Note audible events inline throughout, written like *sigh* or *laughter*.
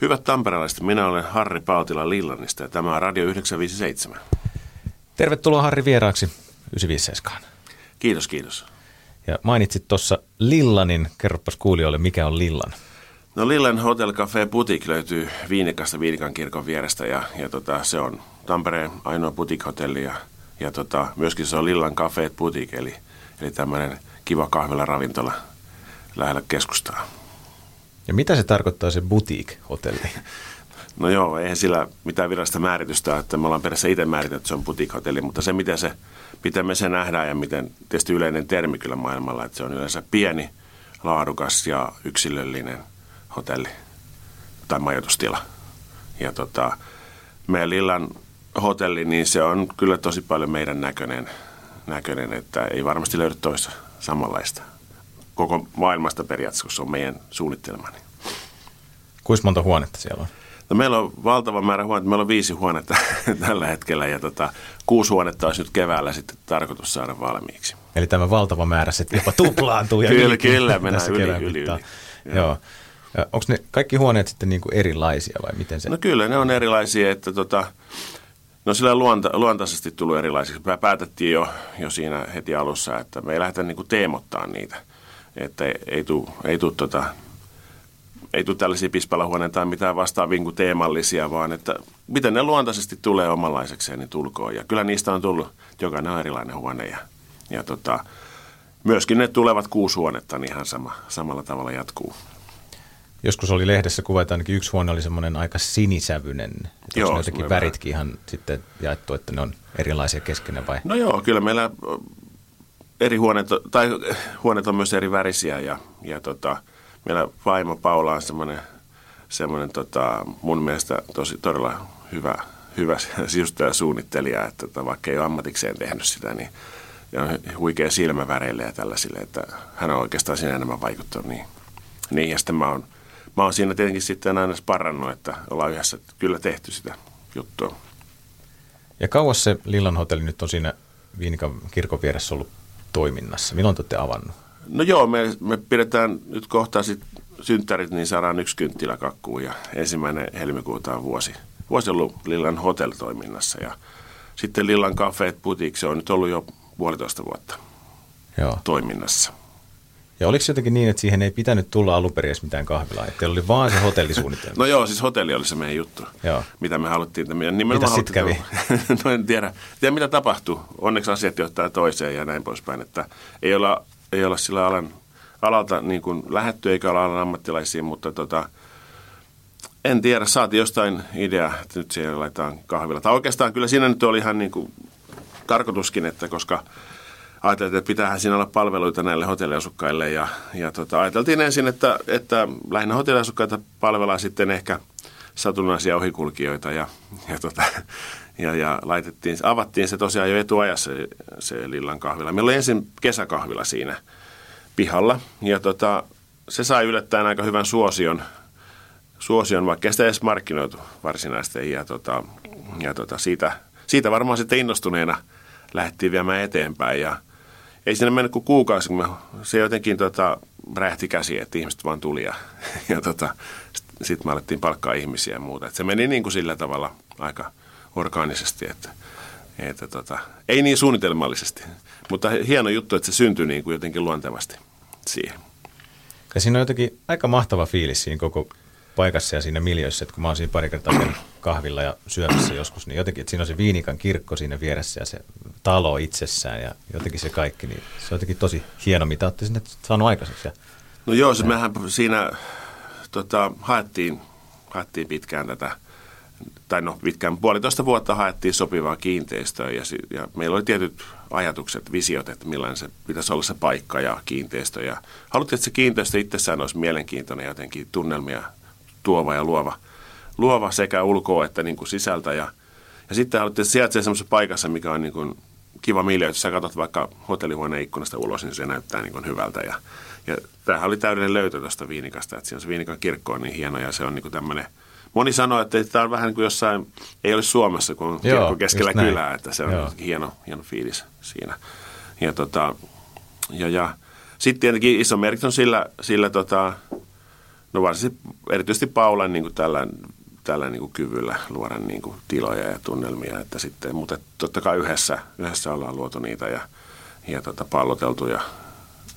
Hyvät tamperelaiset, minä olen Harri Pautila Lillanista ja tämä on Radio 957. Tervetuloa Harri vieraaksi 957. Kiitos, kiitos. Ja mainitsit tuossa Lillanin, kerropas kuulijoille, mikä on Lillan? No Lillan Hotel Cafe Boutique löytyy Viinikasta Viinikan kirkon vierestä ja, ja tota, se on Tampereen ainoa boutique-hotelli ja, ja tota, myöskin se on Lillan Cafe Boutique eli, eli tämmöinen kiva kahvila ravintola lähellä keskustaa. Ja mitä se tarkoittaa se boutique-hotelli? No joo, eihän sillä mitään virallista määritystä, että me ollaan perässä itse määritelty, että se on boutique-hotelli, mutta se miten, se, miten me se nähdään ja miten tietysti yleinen termi kyllä maailmalla, että se on yleensä pieni, laadukas ja yksilöllinen hotelli tai majoitustila. Ja tota, meidän Lillan hotelli, niin se on kyllä tosi paljon meidän näköinen, näköinen että ei varmasti löydy toista samanlaista koko maailmasta periaatteessa, on meidän suunnittelemani. Kuinka monta huonetta siellä on? No meillä on valtava määrä huonetta. Meillä on viisi huonetta *laughs* tällä hetkellä ja tota, kuusi huonetta olisi nyt keväällä sitten tarkoitus saada valmiiksi. Eli tämä valtava määrä sitten jopa tuplaantuu. *laughs* ja kyllä, yli, kyllä, mennään yli, yli, yli. Joo. Joo. Onko ne kaikki huoneet sitten niin kuin erilaisia vai miten se? No kyllä, ne on erilaisia, että tota, no sillä luonta, luontaisesti tullut erilaisiksi. Me päätettiin jo, jo siinä heti alussa, että me ei lähdetä niin kuin teemottaa niitä. Että ei, tule ei tuu, tota, ei tule tällaisia pispalahuoneita tai mitään vastaavia kuin teemallisia, vaan että miten ne luontaisesti tulee omanlaisekseen, niin tulkoon. Ja kyllä niistä on tullut, jokainen on erilainen huone ja, ja tota, myöskin ne tulevat kuusi huonetta, niin ihan sama, samalla tavalla jatkuu. Joskus oli lehdessä kuva, että ainakin yksi huone oli semmoinen aika sinisävyinen. Joo, jotenkin väritkin ihan sitten jaettu, että ne on erilaisia keskenään vai? No joo, kyllä meillä eri huoneet, tai huoneet on myös eri värisiä ja, ja tota, meillä vaimo Paula on semmoinen, semmoinen tota, mun mielestä tosi todella hyvä, hyvä *laughs* sisustaja suunnittelija, että tota, vaikka ei ole ammatikseen tehnyt sitä, niin ja on huikea silmäväreille ja tällaisille, että hän on oikeastaan siinä enemmän vaikuttanut niin. niin ja sitten mä oon, mä oon siinä tietenkin sitten aina sparrannut, että ollaan yhdessä kyllä tehty sitä juttua. Ja kauas se Lillan hotelli nyt on siinä Viinikan kirkon vieressä ollut toiminnassa? Milloin te olette avannut? No joo, me, me pidetään nyt kohta sit synttärit, niin saadaan yksi kynttilä kakkuun ja ensimmäinen helmikuuta on vuosi, vuosi ollut Lillan Hotel toiminnassa ja sitten Lillan Café Boutique, se on nyt ollut jo puolitoista vuotta joo. toiminnassa. Ja oliko se jotenkin niin, että siihen ei pitänyt tulla alun perin mitään kahvilaa, että oli vaan se hotellisuunnitelma? no joo, siis hotelli oli se meidän juttu, joo. mitä me haluttiin. Mitä sitten kävi? *laughs* no en tiedä, tiedä, mitä tapahtui. Onneksi asiat johtaa toiseen ja näin poispäin, että ei olla, ei olla sillä alan, alalta niin kuin lähetty eikä olla alan ammattilaisia, mutta tota, en tiedä, saatiin jostain idea, että nyt siellä laitetaan kahvilla. Tai oikeastaan kyllä siinä nyt oli ihan niin kuin tarkoituskin, että koska – ajateltiin, että pitäähän siinä olla palveluita näille hotelliasukkaille ja, ja tota, ajateltiin ensin, että, että lähinnä hotelliasukkaita palvellaan sitten ehkä satunnaisia ohikulkijoita ja, ja, tota, ja, ja laitettiin, avattiin se tosiaan jo etuajassa se, se Lillan kahvila. Meillä oli ensin kesäkahvila siinä pihalla ja tota, se sai yllättäen aika hyvän suosion, suosion vaikka sitä edes markkinoitu varsinaisesti ja, tota, ja tota, siitä, siitä varmaan sitten innostuneena lähdettiin viemään eteenpäin ja ei sinne mennyt kuin kuukausi, kun se jotenkin tota, räjähti käsi, että ihmiset vaan tuli ja, ja tota, sitten sit me alettiin palkkaa ihmisiä ja muuta. Et se meni niin kuin sillä tavalla aika orgaanisesti, että, että tota, ei niin suunnitelmallisesti, mutta hieno juttu, että se syntyi niin kuin jotenkin luontevasti siihen. Ja siinä on jotenkin aika mahtava fiilis siinä koko paikassa ja siinä miljöissä, että kun mä oon siinä pari kertaa kahvilla ja syömässä joskus, niin jotenkin, että siinä on se Viinikan kirkko siinä vieressä ja se talo itsessään ja jotenkin se kaikki, niin se on jotenkin tosi hieno, mitä olette sinne saanut aikaiseksi. No joo, se mehän siinä tota, haettiin, haettiin pitkään tätä, tai no pitkään puolitoista vuotta haettiin sopivaa kiinteistöä ja, ja meillä oli tietyt ajatukset, visiot, että millainen se pitäisi olla se paikka ja kiinteistö. Ja haluttiin, että se kiinteistö itsessään olisi mielenkiintoinen jotenkin tunnelmia tuova ja luova, luova sekä ulkoa että niin kuin sisältä. Ja, ja sitten että sijaitsee semmoisessa paikassa, mikä on niin kuin kiva miljöö. Jos sä katsot vaikka hotellihuoneen ikkunasta ulos, niin se näyttää niin kuin hyvältä. Ja, ja tämähän oli täydellinen löytö tuosta Viinikasta, että siinä on se Viinikan kirkko on niin hieno ja se on niin kuin tämmöinen Moni sanoo, että tämä on vähän niin kuin jossain, ei olisi Suomessa, kun on kirkko keskellä kylää, että se on Joo. hieno, hieno fiilis siinä. Ja, tota, ja, ja sitten tietenkin iso merkitys on sillä, sillä tota, No varsin erityisesti Paulan niin kuin tällä, tällä niin kuin kyvyllä luoda niin kuin tiloja ja tunnelmia, että sitten, mutta totta kai yhdessä, yhdessä ollaan luotu niitä ja, ja tota, palloteltu ja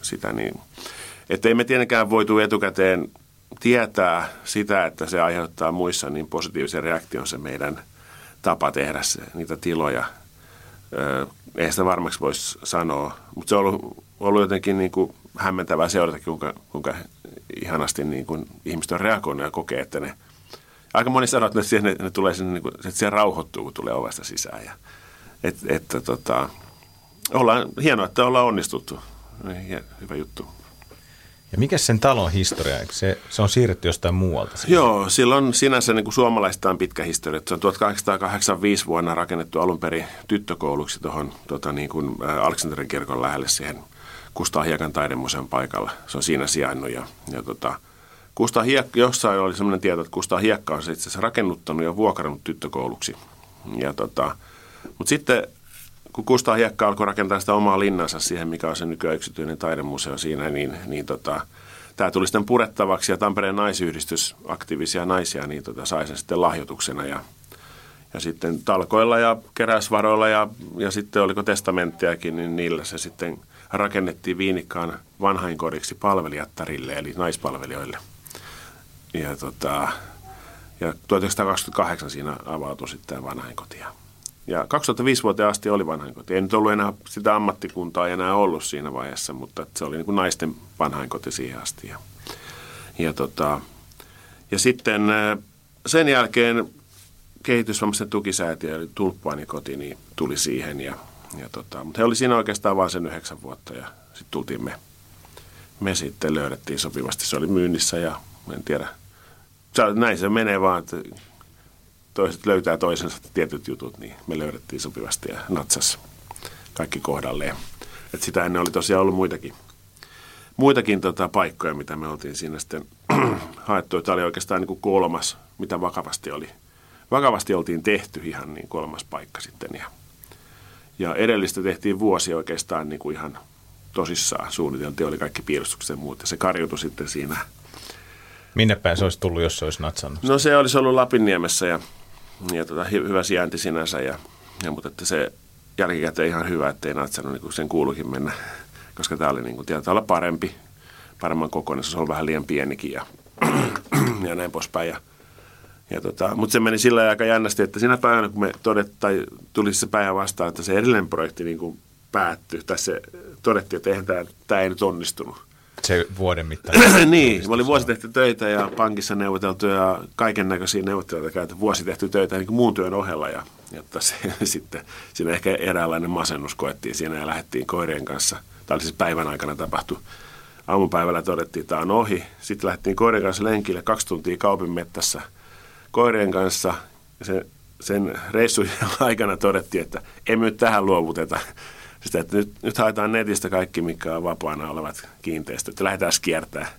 sitä niin. Että ei me tietenkään voitu etukäteen tietää sitä, että se aiheuttaa muissa niin positiivisen reaktion se meidän tapa tehdä se, niitä tiloja. Ei sitä varmaksi voisi sanoa, mutta se on ollut, ollut jotenkin niin kuin hämmentävää seurata, kuinka, kuinka ihanasti niin kuin ihmiset on reagoinut ja kokee, että ne aika moni sanoo, että ne, ne, ne tulee sinne, niin kuin, että se rauhoittuu, kun tulee ovesta sisään. Ja, et, että tota, ollaan, hienoa, että ollaan onnistuttu. Hyvä juttu. Ja mikä sen talon historia? Se, se on siirretty jostain muualta? Siihen? Joo, sillä on sinänsä niin kuin suomalaistaan pitkä historia. Se on 1885 vuonna rakennettu alun perin tyttökouluksi tuohon tota, niin kuin Aleksanterin kirkon lähelle siihen Kustaa Hiekan taidemuseon paikalla. Se on siinä sijainnut ja, ja tota, Kustaa Hiekka, jossain oli sellainen tieto, että Kustaa Hiekka on itse asiassa rakennuttanut ja vuokrannut tyttökouluksi. Ja tota, mutta sitten kun Kustaa Hiekka alkoi rakentaa sitä omaa linnansa siihen, mikä on se nykyään yksityinen taidemuseo siinä, niin, niin tota, tämä tuli sitten purettavaksi ja Tampereen naisyhdistys, aktiivisia naisia, niin tota, sai sen sitten lahjoituksena ja, ja sitten talkoilla ja keräysvaroilla ja, ja sitten oliko testamenttejakin, niin niillä se sitten rakennettiin Viinikkaan vanhainkodiksi palvelijattarille, eli naispalvelijoille. Ja, tota, ja 1928 siinä avautui sitten vanhainkoti. Ja 2005 vuoteen asti oli vanhainkoti. Ei nyt ollut enää sitä ammattikuntaa enää ollut siinä vaiheessa, mutta se oli niin kuin naisten vanhainkoti siihen asti. Ja, ja, tota, ja sitten sen jälkeen kehitysvammaisten tukisäätiö, eli Tulppaanikoti, niin tuli siihen. Ja, ja tota, mutta he oli siinä oikeastaan vain sen yhdeksän vuotta ja sitten tultiin me. Me sitten löydettiin sopivasti. Se oli myynnissä ja en tiedä. Näin se menee vaan, että toiset löytää toisensa tietyt jutut, niin me löydettiin sopivasti ja natsas kaikki kohdalleen. Et sitä ennen oli tosiaan ollut muitakin, muitakin tota, paikkoja, mitä me oltiin siinä sitten *clears throat* haettu. Tämä oli oikeastaan niin kuin kolmas, mitä vakavasti oli. Vakavasti oltiin tehty ihan niin kolmas paikka sitten. Ja, ja edellistä tehtiin vuosi oikeastaan niin kuin ihan tosissaan. Suunniteltiin, oli kaikki piirustukset ja muut. Ja se karjutui sitten siinä Minne päin se olisi tullut, jos se olisi natsannut? No se olisi ollut Lapinniemessä ja ja tota, hyvä sijainti sinänsä, ja, ja, mutta että se jälkikäteen ihan hyvä, ettei natsannut niin kuin sen kuulukin mennä, koska tämä oli niin kuin, tietää olla parempi, paremman kokoinen, se on vähän liian pienikin ja, *clears throat* ja näin poispäin. Ja, ja tota, mutta se meni sillä aika jännästi, että siinä päivänä, kun me todet, tai tuli se päivä vastaan, että se edellinen projekti niin kuin päättyi, tai se todettiin, että eihän tämä, tämä ei nyt onnistunut se vuoden mittaan. *clears throat* niin, mä olin vuosi tehty töitä ja pankissa neuvoteltu ja kaiken näköisiä neuvotteluita käyty vuosi tehty töitä niin kuin muun työn ohella ja jotta se, *laughs* sitten siinä ehkä eräänlainen masennus koettiin siinä ja lähdettiin koirien kanssa. Tämä oli siis päivän aikana tapahtu. Aamupäivällä todettiin, että tämä on ohi. Sitten lähdettiin koirien kanssa lenkille kaksi tuntia kaupin mettässä koirien kanssa. Sen, sen reissun *laughs* aikana todettiin, että emme nyt tähän luovuteta sitä, että nyt, nyt haetaan netistä kaikki, mikä on vapaana olevat kiinteistöt ja lähdetään kiertämään.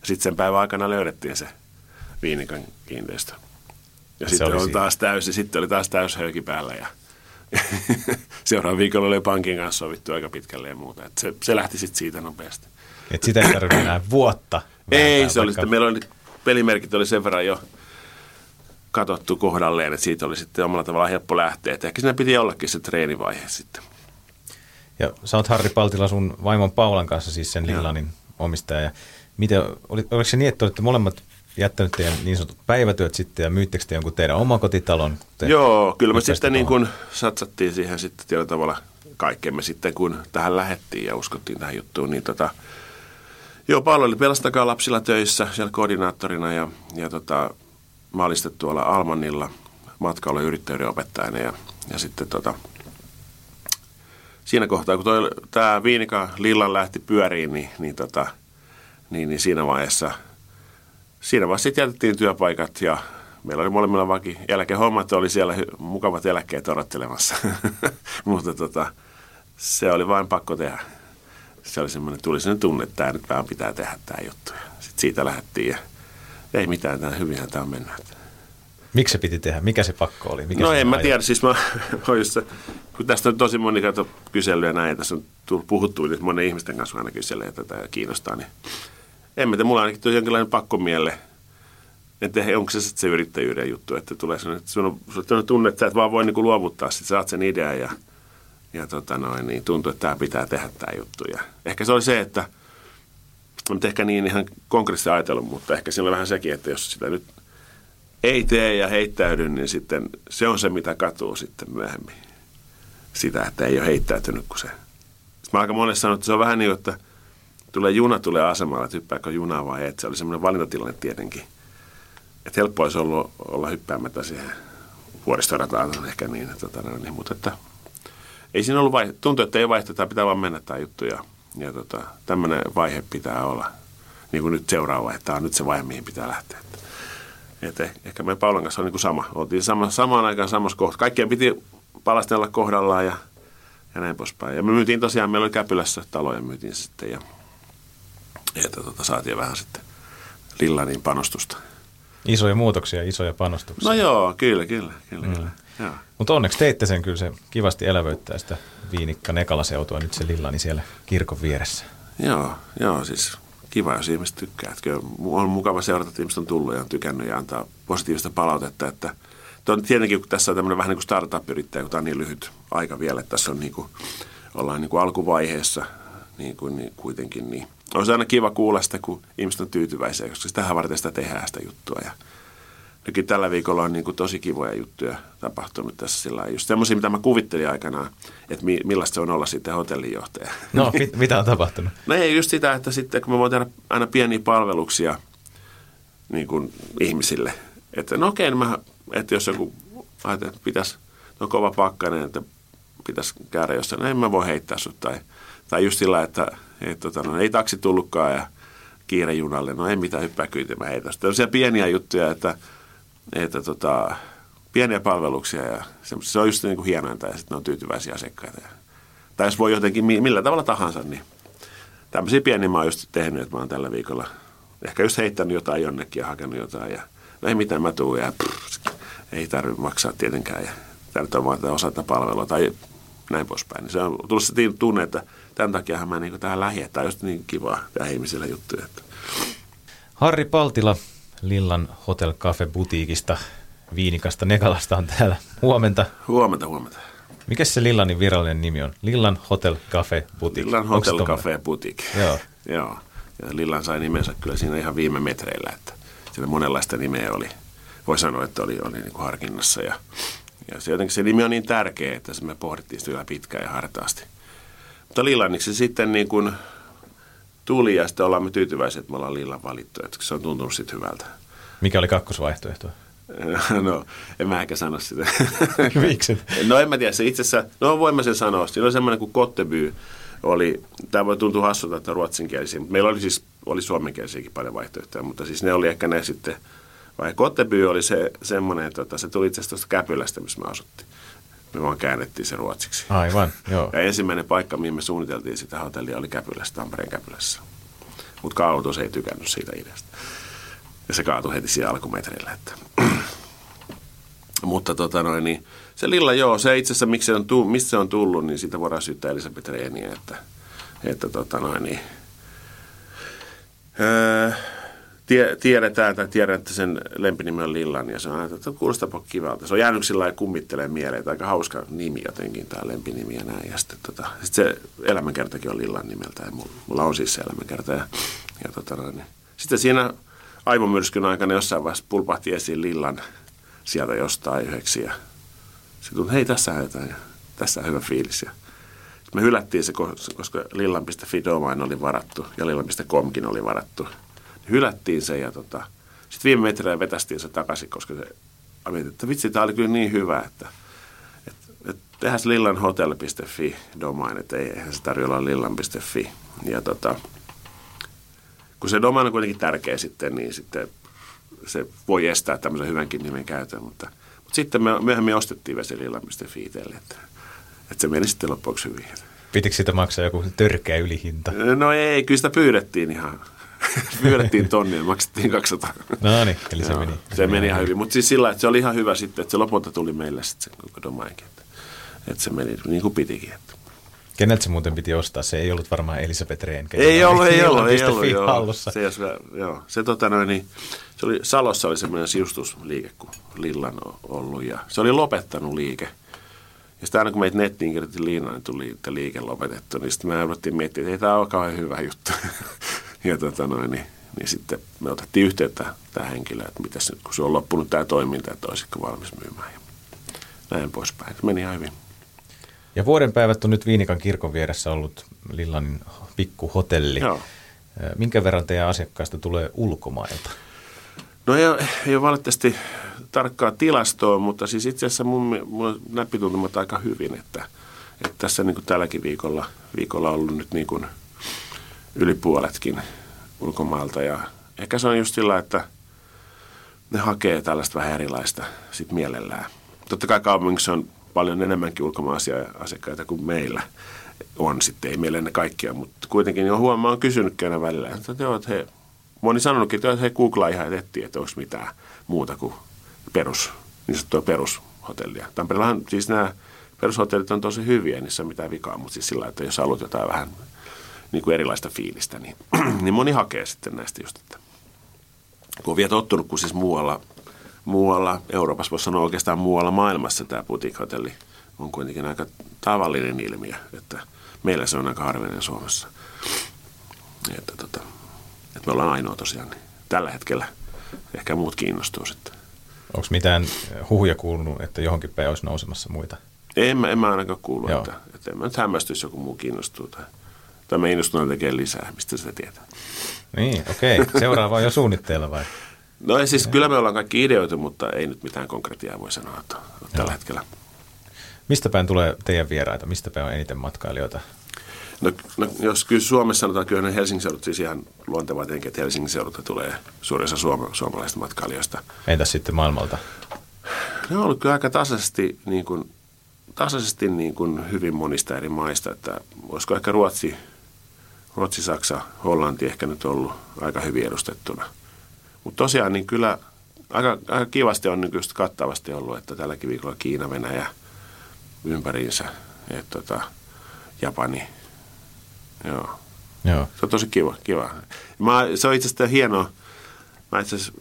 Ja sitten sen päivän aikana löydettiin se Viinikan kiinteistö. Ja sitten oli, taas täysi, sitten oli taas täys höyki päällä ja *laughs* seuraavan viikolla oli pankin kanssa sovittu aika pitkälle ja muuta. Et se, se lähti sitten siitä nopeasti. Et sitä ei tarvitse enää vuotta. Ei, se oli sitten, meillä oli, pelimerkit oli sen verran jo katsottu kohdalleen, että siitä oli sitten omalla tavallaan helppo lähteä. Et ehkä siinä piti ollakin se treenivaihe sitten. Ja sä oot Harri Paltila sun vaimon Paulan kanssa siis sen Lillanin omistaja. Ja miten, oli, oliko se niin, että olette molemmat jättänyt teidän niin sanotut päivätyöt sitten ja myyttekö te jonkun teidän oman kotitalon? Te Joo, kyllä me sitten niin kuin satsattiin siihen sitten tietyllä tavalla kaikkemme sitten, kun tähän lähettiin ja uskottiin tähän juttuun. Niin tota, joo, Paula oli pelastakaa lapsilla töissä siellä koordinaattorina ja, ja tota, mä olin sitten tuolla Almanilla matkailuyrittäjyyden opettajana ja, ja sitten tota, siinä kohtaa, kun tämä Viinika Lillan lähti pyöriin, niin, niin, tota, niin, niin siinä vaiheessa siinä vaiheessa sitten jätettiin työpaikat ja meillä oli molemmilla vaki eläkehommat, oli siellä mukavat eläkkeet odottelemassa. *laughs* Mutta tota, se oli vain pakko tehdä. Se oli semmoinen, tuli sellainen tunne, että tämä nyt vähän pitää tehdä tämä juttu. Sitten siitä lähdettiin ja ei mitään, tämä hyvinhän tämä on mennyt. Miksi se piti tehdä? Mikä se pakko oli? Mikä no en mä tiedä. Siis mä, *laughs* kun tästä on tosi moni kyselyä näin, tässä on tullut puhuttu, niin monen ihmisten kanssa aina kyselee tätä ja kiinnostaa, niin en mä tiedä, mulla ainakin tuli jonkinlainen pakkomielle, että onko se sitten se yrittäjyyden juttu, että tulee sellainen, että sun on, sun on tunne, että sä et vaan voi niinku luovuttaa, sitten saat sen idean ja, ja tota noin, niin tuntuu, että tämä pitää tehdä tämä juttu. Ja ehkä se oli se, että mutta ehkä niin ihan konkreettisesti ajatellut, mutta ehkä siinä on vähän sekin, että jos sitä nyt ei tee ja heittäydy, niin sitten se on se, mitä katuu sitten myöhemmin. Sitä, että ei ole heittäytynyt kuin se. Sitten mä aika monesti sanon, että se on vähän niin, että tulee juna tulee asemalle, että hyppääkö junaa vai et. Se oli semmoinen valintatilanne tietenkin. Että helppo olisi ollut olla hyppäämättä siihen vuoristorataan ehkä niin, että, tota, niin, mutta että ei siinä ollut vai, tuntuu, että ei vaihteta, pitää vaan mennä tämä juttu ja, ja tota, tämmöinen vaihe pitää olla. Niin kuin nyt seuraava vaihe, tämä on nyt se vaihe, mihin pitää lähteä. Että, että ehkä me Paulan kanssa on niin kuin sama. Oltiin sama, samaan aikaan samassa kohdassa. Kaikkien piti palastella kohdallaan ja, ja näin poispäin. Ja me myytiin tosiaan, meillä oli Käpylässä taloja myytiin sitten ja, ja tota, saatiin vähän sitten Lillanin panostusta. Isoja muutoksia, isoja panostuksia. No joo, kyllä, kyllä, kyllä. Mm. kyllä. Mutta onneksi teitte sen kyllä, se kivasti elävöittää sitä Viinikka Nekalaseutua nyt se Lillani siellä kirkon vieressä. Joo, joo, siis kiva, jos ihmiset tykkää. Että on mukava seurata, että ihmiset on tullut ja on tykännyt ja antaa positiivista palautetta. Että on tietenkin, kun tässä on tämmöinen vähän niin kuin startup-yrittäjä, kun tämä on niin lyhyt aika vielä, että tässä on niin kuin, ollaan niin kuin alkuvaiheessa niin kuin, niin kuitenkin, niin on se aina kiva kuulla sitä, kun ihmiset on tyytyväisiä, koska sitä varten sitä tehdään sitä juttua. Ja nytkin tällä viikolla on niin kuin tosi kivoja juttuja tapahtunut tässä sillä Just semmoisia, mitä mä kuvittelin aikanaan, että mi- millaista se on olla sitten hotellinjohtaja. No, mit, mitä on tapahtunut? *laughs* No ei just sitä, että sitten kun mä voin tehdä aina pieniä palveluksia niin kuin ihmisille. Että no okei, okay, mä, että jos joku ajattelee, että pitäisi, no kova pakkanen, että pitäisi käydä jossain, no en mä voi heittää sut. Tai, tai just sillä, että et, tota, no, ei taksi tullutkaan ja kiire junalle, no ei mitään hyppää kyyti, mä heitä. Tällaisia pieniä juttuja, että, että tota, pieniä palveluksia ja se on just niin kuin hienointa ja sitten on tyytyväisiä asiakkaita. Ja, tai jos voi jotenkin millä tavalla tahansa, niin tämmöisiä pieniä mä oon just tehnyt, että mä oon tällä viikolla ehkä just heittänyt jotain jonnekin ja hakenut jotain ja no ei mitään mä tuun ja pff, ei tarvitse maksaa tietenkään ja tämä vaan osata palvelua tai näin poispäin. Niin se on tullut se tunne, että tämän takia mä niin tähän lähdin, että on just niin kiva tehdä ihmisille juttuja. Että. Harri Paltila Lillan Hotel Cafe Butiikista Viinikasta Nekalasta on täällä. Huomenta. Huomenta, huomenta. Mikä se Lillanin virallinen nimi on? Lillan Hotel Cafe Boutique. Lillan Hotel Cafe Boutique. Joo. Joo. Ja Lillan sai nimensä kyllä siinä ihan viime metreillä, että siellä monenlaista nimeä oli. Voi sanoa, että oli, oli niin kuin harkinnassa ja, ja se, jotenkin se nimi on niin tärkeä, että me pohdittiin sitä pitkään ja hartaasti. Mutta Lillaniksi se sitten niin kuin tuli ja sitten ollaan me tyytyväisiä, että me ollaan Lillan valittu, että se on tuntunut sitten hyvältä. Mikä oli kakkosvaihtoehto? *laughs* No, en mä ehkä sano sitä. *laughs* Miksi? no en mä tiedä, se itse asiassa, no voin mä sen sanoa. Siinä oli semmoinen kuin Kotteby, oli, tämä voi tuntua hassulta, että ruotsinkielisiä, mutta meillä oli siis oli suomenkielisiäkin paljon vaihtoehtoja, mutta siis ne oli ehkä ne sitten, vai Kotteby oli se semmoinen, että tota, se tuli itse asiassa tuosta Käpylästä, missä me asuttiin. Me vaan käännettiin se ruotsiksi. Aivan, joo. Ja ensimmäinen paikka, mihin me suunniteltiin sitä hotellia, oli Käpylässä, Tampereen Käpylässä. Mutta Kaavoitus ei tykännyt siitä ideasta. Ja se kaatui heti siellä alkumetreillä. Että. Mutta tota noin, niin se Lilla, joo, se itse asiassa, miksi se on, tu, mistä se on tullut, niin siitä voidaan syyttää Elisabeth Reeniä, että, että tota noin, niin, öö, tie, tiedetään tai tiedän, että sen lempinimi on Lillan ja se on että kuulostaa kivalta. Se on jäänyt sillä kummittelee mieleen, että aika hauska nimi jotenkin tämä lempinimi ja näin. Ja sitten tota, sit se elämänkertakin on Lillan nimeltä ja mulla, mulla on siis se elämänkerta. Ja, ja tota niin. Sitten siinä aivomyrskyn aikana jossain vaiheessa pulpahti esiin Lillan sieltä jostain yhdeksi ja se tuli, hei tässä jotain ja tässä on hyvä fiilis. Ja me hylättiin se, koska lillan.fi domain oli varattu ja lillan.comkin oli varattu. Hylättiin se ja tota, sitten viime metreillä vetästiin se takaisin, koska se mietin, että vitsi, tämä oli kyllä niin hyvä, että, että, että tehdään se lillanhotel.fi domain, että ei, eihän se tarvitse olla lillan.fi. Ja tota, kun se domain on kuitenkin tärkeä sitten, niin sitten se voi estää tämmöisen hyvänkin nimen käytön, mutta, mutta sitten me myöhemmin ostettiin veselilla.fi itselle, että, että se meni sitten loppuksi hyvin. Pitikö sitä maksaa joku törkeä ylihinta? No ei, kyllä sitä pyydettiin ihan. *laughs* pyydettiin tonnia ja maksettiin 200. No niin, eli se meni. Se meni ihan hyvin, mutta siis sillä, että se oli ihan hyvä sitten, että se lopulta tuli meille sitten se koko domainkin, että, että se meni niin kuin pitikin. Että. Keneltä se muuten piti ostaa? Se ei ollut varmaan Elisabeth Rehn. Ei ollut, ei ollut, ei ollut, joo. Hallussa. Se, jos, joo. se, tota noin, niin, se oli, Salossa oli semmoinen siustusliike kuin Lillan ollut ja se oli lopettanut liike. Ja sitten aina kun meitä nettiin kirjoitti Liina, niin tuli liike lopetettu, niin sitten me jouduttiin miettimään, että ei tämä ole kauhean hyvä juttu. *laughs* ja tota noin, niin, niin sitten me otettiin yhteyttä tämä henkilö, että mitäs nyt, kun se on loppunut tämä toiminta, että olisiko valmis myymään. Ja näin poispäin. Se meni ihan hyvin. Ja vuodenpäivät on nyt Viinikan kirkon vieressä ollut Lillanin pikkuhotelli. Joo. Minkä verran teidän asiakkaista tulee ulkomailta? No ei, ei ole valitettavasti tarkkaa tilastoa, mutta siis itse asiassa mun, mun näppituntumat aika hyvin, että, että tässä niin kuin tälläkin viikolla, viikolla on ollut nyt niin kuin yli puoletkin ulkomailta ja ehkä se on just sillä, että ne hakee tällaista vähän erilaista sit mielellään. Totta kai kaupungissa on paljon enemmänkin ulkomaisia asiakkaita kuin meillä on sitten, ei meillä ne kaikkia, mutta kuitenkin on huomaa, on kysynyt aina välillä, että, joo, että he, moni sanonutkin, että he googlaa ihan etsiä, että onko mitään muuta kuin perus, niin sanottua perushotellia. Tampereellahan siis nämä perushotellit on tosi hyviä, niissä on mitään vikaa, mutta siis sillä, että jos haluat jotain vähän niin kuin erilaista fiilistä, niin, *clears throat* niin moni hakee sitten näistä just, että kun on vielä tottunut, kun siis muualla muualla Euroopassa, voisi sanoa oikeastaan muualla maailmassa tämä boutique-hotelli on kuitenkin aika tavallinen ilmiö, että meillä se on aika harvinainen Suomessa. Että, tota, että me ollaan ainoa tosiaan niin tällä hetkellä. Ehkä muut kiinnostuu sitten. Onko mitään huhuja kuulunut, että johonkin päin olisi nousemassa muita? En mä, en mä ainakaan kuullut, että, että en mä nyt hämmästyisi, joku muu kiinnostuu. Tai, tai mä innostun tekemään lisää, mistä sitä tietää. Niin, okei. Okay. Seuraava on jo suunnitteilla vai? No ei siis, kyllä me ollaan kaikki ideoitu, mutta ei nyt mitään konkretiaa voi sanoa että tällä hetkellä. Mistä päin tulee teidän vieraita? Mistä päin on eniten matkailijoita? No, no jos kyllä Suomessa sanotaan, kyllä ne Helsingin seudut, siis ihan luontevaa tietenkin, että Helsingin seudulta tulee suurin osa suoma, suomalaisista matkailijoista. Entäs sitten maailmalta? Ne on ollut kyllä aika tasaisesti, niin kuin, tasaisesti niin kuin hyvin monista eri maista, että olisiko ehkä Ruotsi, Ruotsi, Saksa, Hollanti ehkä nyt ollut aika hyvin edustettuna – mutta tosiaan niin kyllä aika, aika kivasti on nykyistä kattavasti ollut, että tälläkin viikolla Kiina, Venäjä ympäriinsä, että tota, Japani. Joo. Joo. Se on tosi kiva. kiva. Mä, se on itse asiassa hienoa. Mä itse asiassa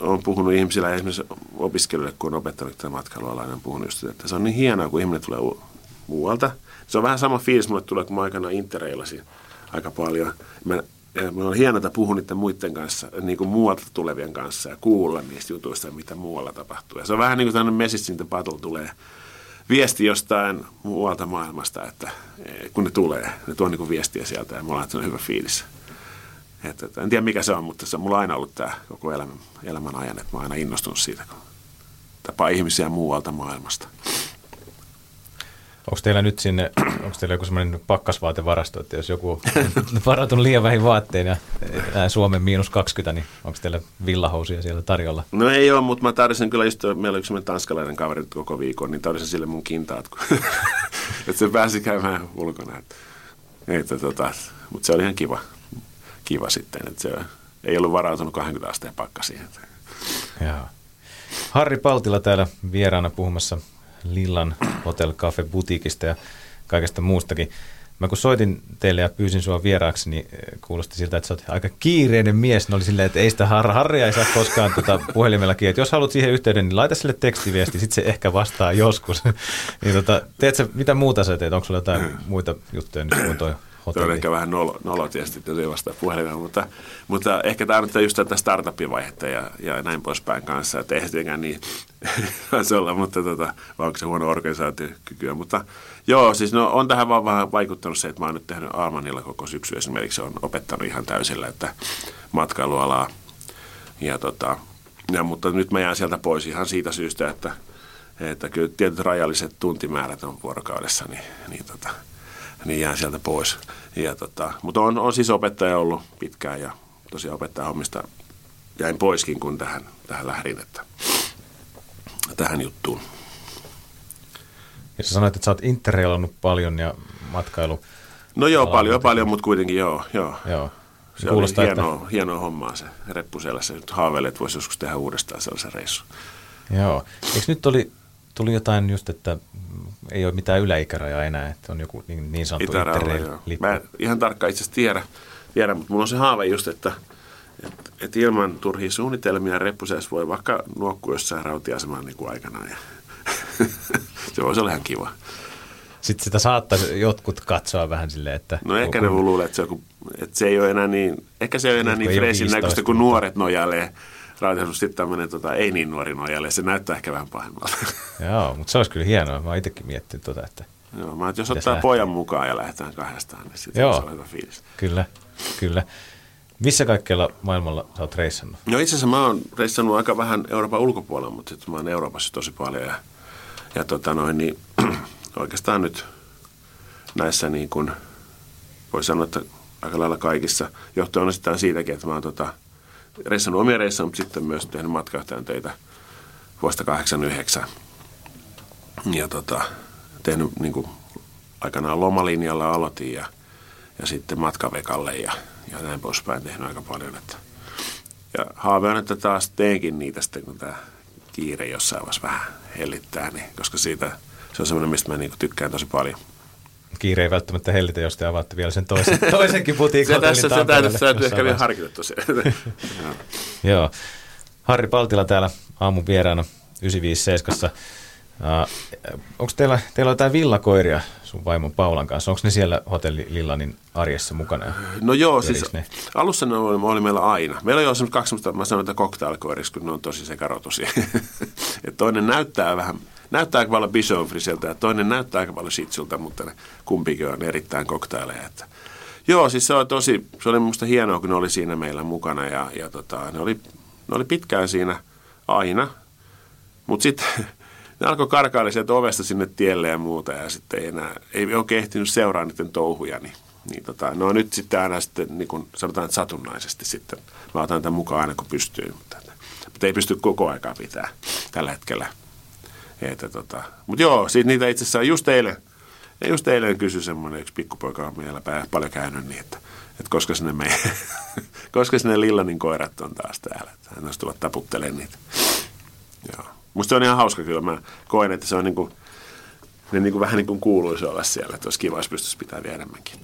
olen puhunut ihmisillä, esimerkiksi opiskelijoille, kun on opettanut tätä matkailualaa, niin puhunut just, että se on niin hienoa, kun ihminen tulee muualta. Se on vähän sama fiilis mulle tulee, kun mä aikana interreilasin aika paljon. Mä me on hienoa puhua niiden muiden kanssa, niin kuin muualta tulevien kanssa ja kuulla niistä jutuista, mitä muualla tapahtuu. Ja se on vähän niin kuin tämmöinen message patul tulee viesti jostain muualta maailmasta, että eh, kun ne tulee, ne tuo niin kuin viestiä sieltä ja mulla on hyvä fiilis. Että, että en tiedä mikä se on, mutta se on mulla aina ollut tämä koko elämän, elämän ajan, että mä aina innostunut siitä, kun tapaa ihmisiä muualta maailmasta. Onko teillä nyt sinne, *clears throat* onko teillä joku semmoinen pakkasvaatevarasto, että jos joku *laughs* on varatunut liian vähin vaatteen ja Suomen miinus 20, niin onko teillä villahousia siellä tarjolla? No ei ole, mutta mä tarvitsen kyllä just, meillä oli yksi tanskalainen kaveri koko viikon, niin tarvitsen sille mun kintaat, kun, *laughs* että se pääsi käymään ulkona. Että, että, tota, mutta se oli ihan kiva, kiva sitten, että se ei ollut varautunut 20 asteen pakkasiin. Joo. Harri Paltila täällä vieraana puhumassa Lillan Hotel Cafe Butiikista ja kaikesta muustakin. Mä kun soitin teille ja pyysin sua vieraaksi, niin eh, kuulosti siltä, että sä oot aika kiireinen mies. Ne oli silleen, että ei sitä har- Harria ei saa koskaan tuota puhelimellakin. Että jos haluat siihen yhteyden, niin laita sille tekstiviesti, sitten se ehkä vastaa joskus. *laughs* niin tota, teet sä, mitä muuta sä teet? Onko sulla jotain muita juttuja nyt kuin toi hotelli. On ehkä vähän nolo, nolo tietysti, että ei vastaa puhelimella, mutta, mutta ehkä tämä on just tätä startupin vaihetta ja, ja näin poispäin kanssa, että ei tietenkään niin *laughs* se olla, mutta tota, onko se huono organisaatiokykyä. Mutta joo, siis no, on tähän vaan vähän vaikuttanut se, että mä oon nyt tehnyt Almanilla koko syksy esimerkiksi, on opettanut ihan täysillä, että matkailualaa. Ja tota, ja, mutta nyt mä jään sieltä pois ihan siitä syystä, että, että kyllä tietyt rajalliset tuntimäärät on vuorokaudessa, niin, niin tota, niin jään sieltä pois. Ja tota, mutta on, on siis opettaja ollut pitkään ja tosiaan opettaja hommista jäin poiskin, kun tähän, tähän lähdin, että tähän juttuun. Ja sä sanoit, että sä oot interreilannut paljon ja matkailu. No joo, paljon, paljon, mutta kuitenkin joo. joo. joo. Se Kuulostaa, oli hienoa, että... hienoa hommaa se reppu siellä. Se nyt haaveilee, että voisi joskus tehdä uudestaan sellaisen reissun. Joo. Eikö nyt oli tuli jotain just, että ei ole mitään yläikärajaa enää, että on joku niin, niin sanottu Interrail-lippu. Mä en ihan tarkkaan itse asiassa tiedä, tiedä, mutta mulla on se haave just, että et, et ilman turhia suunnitelmia reppuseessa voi vaikka nuokkua jossain rautiasemalla niin kuin aikanaan. Ja *laughs* se voisi olla ihan kiva. Sitten sitä saattaisi jotkut katsoa vähän silleen, että... No ehkä kun... ne luulee, että se, joku, että se ei ole enää niin, ehkä se ei ole enää niin freesin näköistä, kun nuoret nojailee rautaisuus sitten tämmöinen tota, ei niin nuori nojalle, se näyttää ehkä vähän pahemmalta. *laughs* Joo, mutta se olisi kyllä hienoa. Mä itsekin miettinyt tota, että... Joo, mä, että jos ottaa lähtee. pojan mukaan ja lähdetään kahdestaan, niin sitten Joo, se fiilis. kyllä, kyllä. Missä kaikkialla maailmalla sä oot reissannut? No itse asiassa mä oon reissannut aika vähän Euroopan ulkopuolella, mutta sitten mä oon Euroopassa tosi paljon ja, ja tota noin, niin, *clears throat* oikeastaan nyt näissä niin kuin, voi sanoa, että aika lailla kaikissa, johtuen osittain siitäkin, että mä oon tota, reissannut omia reissejä, mutta sitten myös tehnyt matkajohtajan töitä vuodesta 89. Ja tota, tehnyt niin kuin, aikanaan lomalinjalla aloitin ja, ja sitten matkavekalle ja, ja näin poispäin tehnyt aika paljon. Että, ja haave on, että taas teenkin niitä sitten, kun tämä kiire jossain vaiheessa vähän hellittää, niin, koska siitä se on semmoinen, mistä mä niin tykkään tosi paljon kiire ei välttämättä hellitä, jos te avaatte vielä sen toisen, *laughs* toisenkin putiikin Se tässä se täytyy, täytyy ehkä vielä harkita tosiaan. *laughs* Joo. Harri Paltila täällä aamun vieraana 957. Uh, onko teillä, teillä on jotain villakoiria sun vaimon Paulan kanssa? Onko ne siellä hotelli Lillanin arjessa mukana? No joo, siis ne? alussa ne oli, oli, meillä aina. Meillä on jo semmoista kaksi, mutta mä sanon, että cocktailkoirissa, kun ne on tosi sekarotusia. *laughs* toinen näyttää vähän näyttää aika paljon bisonfriseltä ja toinen näyttää aika paljon sitsulta, mutta ne kumpikin on erittäin koktaileja. Että. Joo, siis se, on tosi, se oli minusta hienoa, kun ne oli siinä meillä mukana ja, ja tota, ne, oli, ne oli pitkään siinä aina, mutta sitten *laughs* ne alkoi karkailla sieltä ovesta sinne tielle ja muuta ja sitten ei enää, ei ole ehtinyt seuraa niiden touhuja, niin, niin tota, no nyt sitten aina sitten, niin kuin sanotaan, että satunnaisesti sitten, mä otan tämän mukaan aina kun pystyy, mutta, mutta ei pysty koko aikaa pitää tällä hetkellä että tota, mutta joo, siitä niitä itse asiassa just eilen, just eilen kysyi semmoinen yksi pikkupoika on meillä paljon käynyt niin, että, että koska sinne me, *laughs* koska sinne Lillanin koirat on taas täällä, että hän tulla taputtelemaan niitä. Joo. Musta se on ihan hauska kyllä, mä koen, että se on niin kuin, ne niin kuin vähän niin kuin kuuluisi olla siellä, että olisi kiva, jos pystyisi pitää vielä enemmänkin.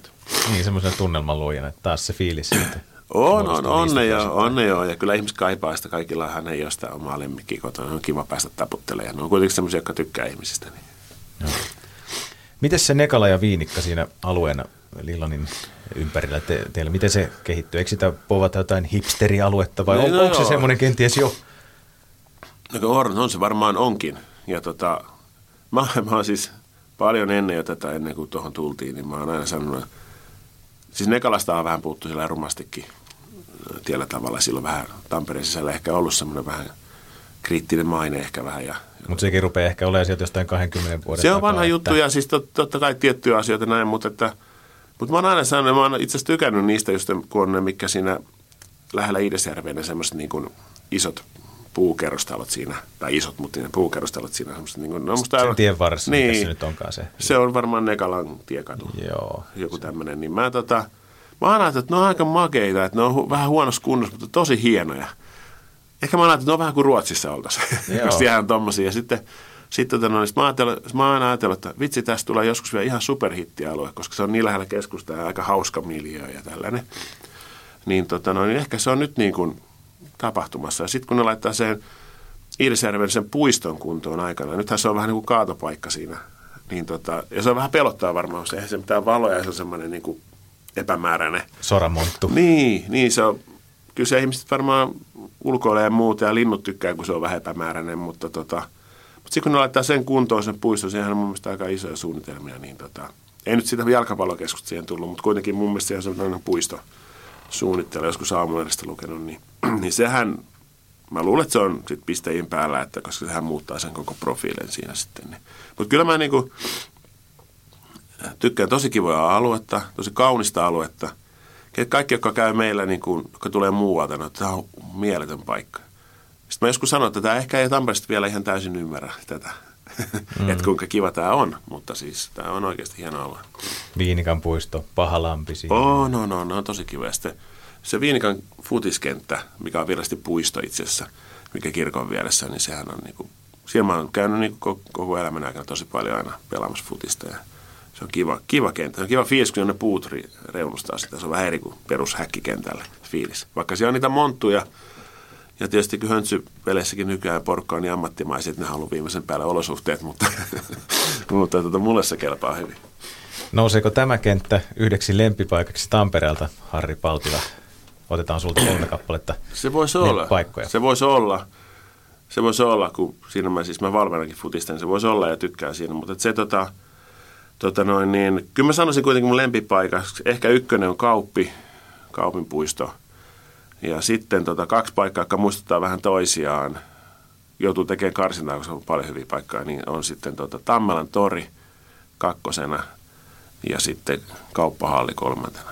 Niin, semmoisen tunnelman luojan, että taas se fiilis siitä. On, on, on ne joo, on ne joo. Ja kyllä ihmiset kaipaa sitä. Kaikillahan ei ole sitä omaa lemmikkiä kotona. On kiva päästä taputtelemaan. Ne on kuitenkin sellaisia, jotka tykkää ihmisistä. Niin. Miten se Nekala ja Viinikka siinä alueena Lillanin ympärillä te, teillä, miten se kehittyy? Eikö sitä povata jotain hipsterialuetta vai no, on, no, onko joo. se semmoinen kenties jo? No on, on se varmaan onkin. Ja tota, mä, mä oon siis paljon ennen jo tätä, ennen kuin tuohon tultiin, niin mä oon aina sanonut, siis Nekalasta on vähän puuttu sillä rumastikin tiellä tavalla. Silloin vähän Tampereen sisällä ehkä ollut semmoinen vähän kriittinen maine ehkä vähän. Ja, mutta sekin rupeaa ehkä olemaan sieltä jostain 20 vuoden Se on vanha että... juttu ja siis tot, totta kai tiettyjä asioita näin, mutta, että, mutta mä oon aina sanonut, mä oon itse asiassa tykännyt niistä, just, kun on ne, mikä siinä lähellä Idesjärveen ne semmoiset niin kuin isot puukerrostalot siinä, tai isot, mutta ne puukerrostalot siinä. Niin kuin, no, musta Sen tien varressa, niin, se nyt onkaan se. Se on varmaan Nekalan tiekatu. Joo. Joku tämmöinen. Niin mä, tota, mä ajattelin, että ne on aika makeita, että ne on vähän huonossa kunnossa, mutta tosi hienoja. Ehkä mä ajattelin, että ne on vähän kuin Ruotsissa oltaisiin, *laughs* jos jää tommosia. Ja sitten, sitten tota, no, sit mä, ajattelin, mä oon ajatellut, että vitsi, tästä tulee joskus vielä ihan superhittialue, koska se on niin lähellä keskustaa ja aika hauska miljöö ja tällainen. Niin, tota, no, niin ehkä se on nyt niin kuin tapahtumassa. Ja sitten kun ne laittaa sen Iirisjärven sen puiston kuntoon aikana, nythän se on vähän niin kuin kaatopaikka siinä. Niin tota, ja se on vähän pelottaa varmaan, se eihän se mitään valoja, se on semmoinen niin kuin epämääräinen. Soramonttu. Niin, niin se on, kyllä se ihmiset varmaan ulkoilee ja muuta ja linnut tykkää, kun se on vähän epämääräinen, mutta tota, mutta sitten kun ne laittaa sen kuntoon sen puiston, sehän on mun mielestä aika isoja suunnitelmia, niin tota, ei nyt sitä jalkapallokeskusta siihen tullut, mutta kuitenkin mun mielestä se on sellainen puisto suunnittelu, joskus aamulehdestä lukenut, niin, *clears throat* niin sehän, mä luulen, että se on sit pistein päällä, että koska sehän muuttaa sen koko profiilin siinä sitten. Niin. Mutta kyllä mä niinku, tykkään tosi kivoja aluetta, tosi kaunista aluetta. Kaikki, jotka käy meillä, niin kuin, jotka tulee muualta, no, tämä on mieletön paikka. Sitten mä joskus sanon, että tämä ehkä ei Tampereesta vielä ihan täysin ymmärrä tätä, *laughs* mm. että kuinka kiva tämä on, mutta siis tämä on oikeasti hieno alue. Viinikan puisto, Pahalampi siinä. Oh, no, no, no, on tosi kiva. Ja sitten se Viinikan futiskenttä, mikä on virallisesti puisto itse asiassa, mikä kirkon vieressä, niin sehän on, niin kuin, siellä mä oon käynyt niin koko, koko elämän aikana tosi paljon aina pelaamassa futista ja se on kiva, kiva kenttä. Se on kiva fiilis, kun ne puut reunustaa sitä. Se on vähän eri kuin perushäkkikentällä fiilis. Vaikka siellä on niitä monttuja, ja tietysti kun höntsypeleissäkin nykyään porkka on niin ammattimaiset, että ne haluaa viimeisen päälle olosuhteet, mutta, *laughs* mutta tota, mulle se kelpaa hyvin. Nouseeko tämä kenttä yhdeksi lempipaikaksi Tampereelta, Harri Paltila? Otetaan sulta kolme kappaletta Se voisi olla. paikkoja. Se voisi olla. Se voisi olla, kun siinä mä siis mä valmennankin futista, niin se voisi olla ja tykkään siinä. Mutta se tota, tota noin, niin, kyllä mä sanoisin kuitenkin mun lempipaikaksi. Ehkä ykkönen on Kauppi, Kaupin puisto. Ja sitten tota, kaksi paikkaa, jotka muistuttaa vähän toisiaan. Joutuu tekemään karsintaa, koska on paljon hyviä paikkoja. Niin on sitten tota, Tammelan tori kakkosena ja sitten kauppahalli kolmantena.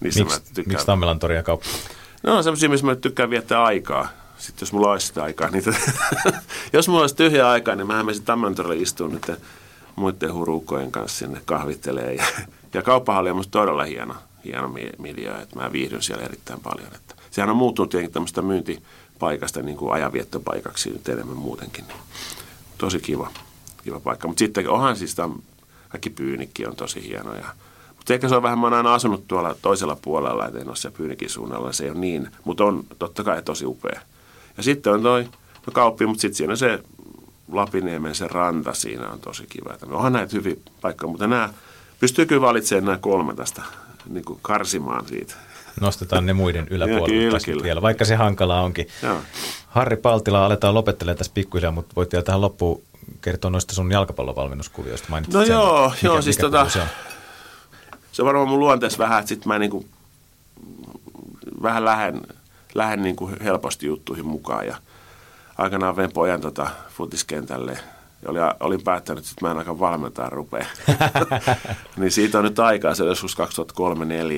Niistä Miksi, mä tykkään. miksi Tammelan toria kauppa? No on semmoisia, missä mä tykkään viettää aikaa. Sitten jos mulla olisi sitä aikaa, niin *laughs* jos mulla olisi tyhjää aikaa, niin mä menisin Tammentorille istuun nyt muiden hurukojen kanssa sinne kahvittelee. Ja, ja kauppahalli on musta todella hieno, hieno miljö, että mä viihdyn siellä erittäin paljon. Että sehän on muuttunut tietenkin tämmöistä myyntipaikasta niin kuin ajanviettopaikaksi nyt enemmän muutenkin. Niin tosi kiva, kiva paikka. Mutta sitten onhan siis tämä kaikki pyynikki on tosi hieno ja mutta ehkä se on vähän, mä oon aina asunut tuolla toisella puolella, että en ole siellä Pyynikin suunnalla, se ei ole niin, mutta on totta kai tosi upea. Ja sitten on toi no kauppi, mutta sitten siinä se Lapiniemen se ranta siinä on tosi kiva. Että onhan näitä hyviä paikkoja, mutta nämä, pystyy kyllä valitsemaan nämä kolme tästä niin kuin karsimaan siitä. Nostetaan ne muiden yläpuolelle kyllä. vielä, vaikka se hankalaa onkin. Joo. Harri Paltila, aletaan lopettelemaan tässä pikkuhiljaa, mutta voit vielä tähän loppuun kertoa noista sun jalkapallovalmennuskuvioista. Mainitsit No sen, joo, mikä, joo, mikä siis tota- se on. se on varmaan mun luonteessa vähän, että sitten mä niinku, vähän lähden, lähden niinku helposti juttuihin mukaan ja aikanaan vein pojan tota futiskentälle ja oli, olin päättänyt, että mä en aika valmentaa rupea. *laughs* niin siitä on nyt aikaa, se on joskus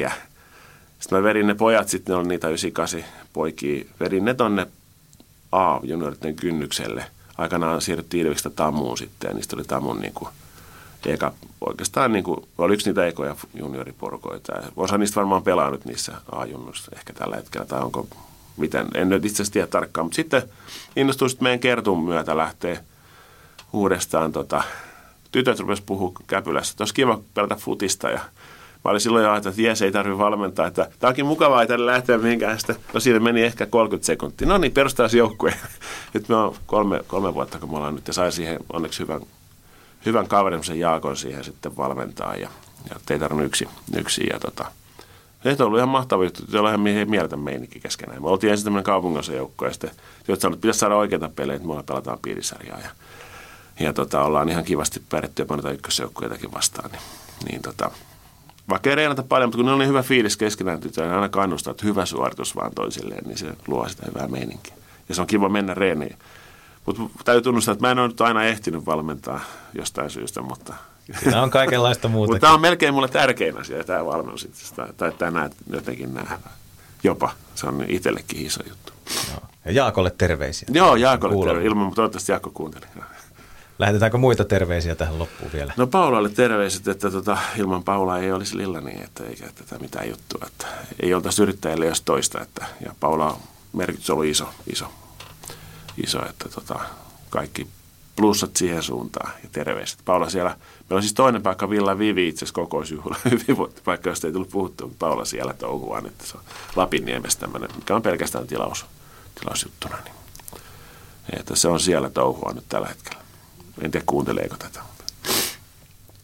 2003-2004. Sitten mä verin ne pojat, sitten ne on niitä 98 poikia, verin ne tonne A-junioritten kynnykselle. Aikanaan siirryttiin Ilviksestä Tamuun sitten ja niistä oli Tamun niin kuin, eka, oikeastaan niin kuin, oli yksi niitä ekoja junioriporukoita. Ja Osa niistä varmaan pelaa nyt niissä A-junnuissa ehkä tällä hetkellä, tai onko miten, en nyt itse asiassa tiedä tarkkaan. Mutta sitten innostuin sitten meidän kertun myötä lähteä uudestaan, tota, tytöt rupes puhua käpylässä, että olisi kiva pelata futista ja Mä olin silloin jo ajatellut, että jes, ei tarvitse valmentaa. Että tämä onkin mukavaa, ei tänne lähteä mihinkään. Sitten, no siinä meni ehkä 30 sekuntia. No niin, perustaisi joukkue. *laughs* Nyt me on kolme, kolme vuotta, kun me ollaan nyt ja sai siihen onneksi hyvän, hyvän kaverin, sen Jaakon siihen sitten valmentaa. Ja, ja ei tarvinnut yksi, yksi ja tota, se on ollut ihan mahtava juttu. Se on ihan mieletön meininki keskenään. Me oltiin ensin tämmöinen kaupunginosa joukko ja sitten työt sanoivat, että pitäisi saada oikeita pelejä, että me pelataan piirisarjaa. Ja, ja tota, ollaan ihan kivasti pärjätty ja painetaan ykkösjoukkueitakin vastaan. Niin, niin tota, vaikka ei reenata paljon, mutta kun ne on niin hyvä fiilis keskenään, niin aina kannustaa, että hyvä suoritus vaan toisilleen, niin se luo sitä hyvää meininkiä. Ja se on kiva mennä reeniin. Mutta täytyy tunnustaa, että mä en ole nyt aina ehtinyt valmentaa jostain syystä, mutta... Siinä on kaikenlaista muuta. mutta tämä on melkein mulle tärkein asia, tämä valmennus tai, tänään jotenkin nähdään. Jopa. Se on itsellekin iso juttu. Joo. Ja Jaakolle terveisiä. Joo, Jaakolle terveisiä. Ilman, mutta toivottavasti Jaakko kuunteli. Lähetetäänkö muita terveisiä tähän loppuun vielä? No Paulalle terveiset, että tota, ilman Paulaa ei olisi Lilla niin, että eikä tätä mitään juttua. Että ei oltaisi yrittäjille jos toista. Että, ja Paula merkitys oli iso, iso, iso että tota, kaikki plussat siihen suuntaan ja terveiset. Paula siellä, meillä on siis toinen paikka, Villa Vivi itse asiassa kokousjuhla, *laughs* hyvinvointipaikka, josta ei tullut puhuttu, mutta Paula siellä touhuaa, että se on Lapinniemestä tämmöinen, mikä on pelkästään tilaus, tilausjuttuna. Niin. Että se on siellä touhua nyt tällä hetkellä. En tiedä kuunteleeko tätä.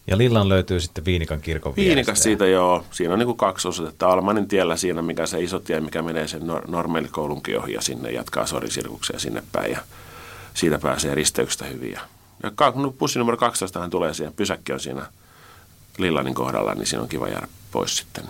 Ja Lillan löytyy sitten Viinikan kirkon Viinikas vierestä. siitä joo. Siinä on niin kuin kaksi osoitetta. Almanin tiellä siinä, mikä se iso tie, mikä menee sen nor- normaalikoulunkin ohi ja sinne jatkaa sorisirkukseen sinne päin. Ja siitä pääsee risteyksestä hyvin. Ja, no, pussi numero 12 hän tulee siihen. Pysäkki on siinä Lillanin kohdalla, niin siinä on kiva jäädä pois sitten.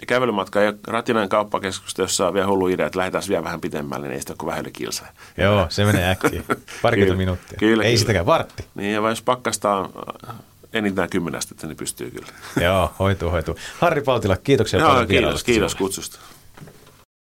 Ja kävelymatka ja Ratinainen kauppakeskusta, jossa on vielä hullu idea, että lähdetään vielä vähän pitemmälle, niin ei sitä ole kuin vähän yli kilsa. Joo, se menee äkkiä. Parikymmentä minuuttia. kyllä, Ei kyllä. sitäkään vartti. Niin, ja jos pakkasta on äh, enintään kymmenestä, niin pystyy kyllä. Joo, hoituu, hoituu. Harri Paltila, kiitoksia Joo, paljon kiitos, kiitos kutsusta.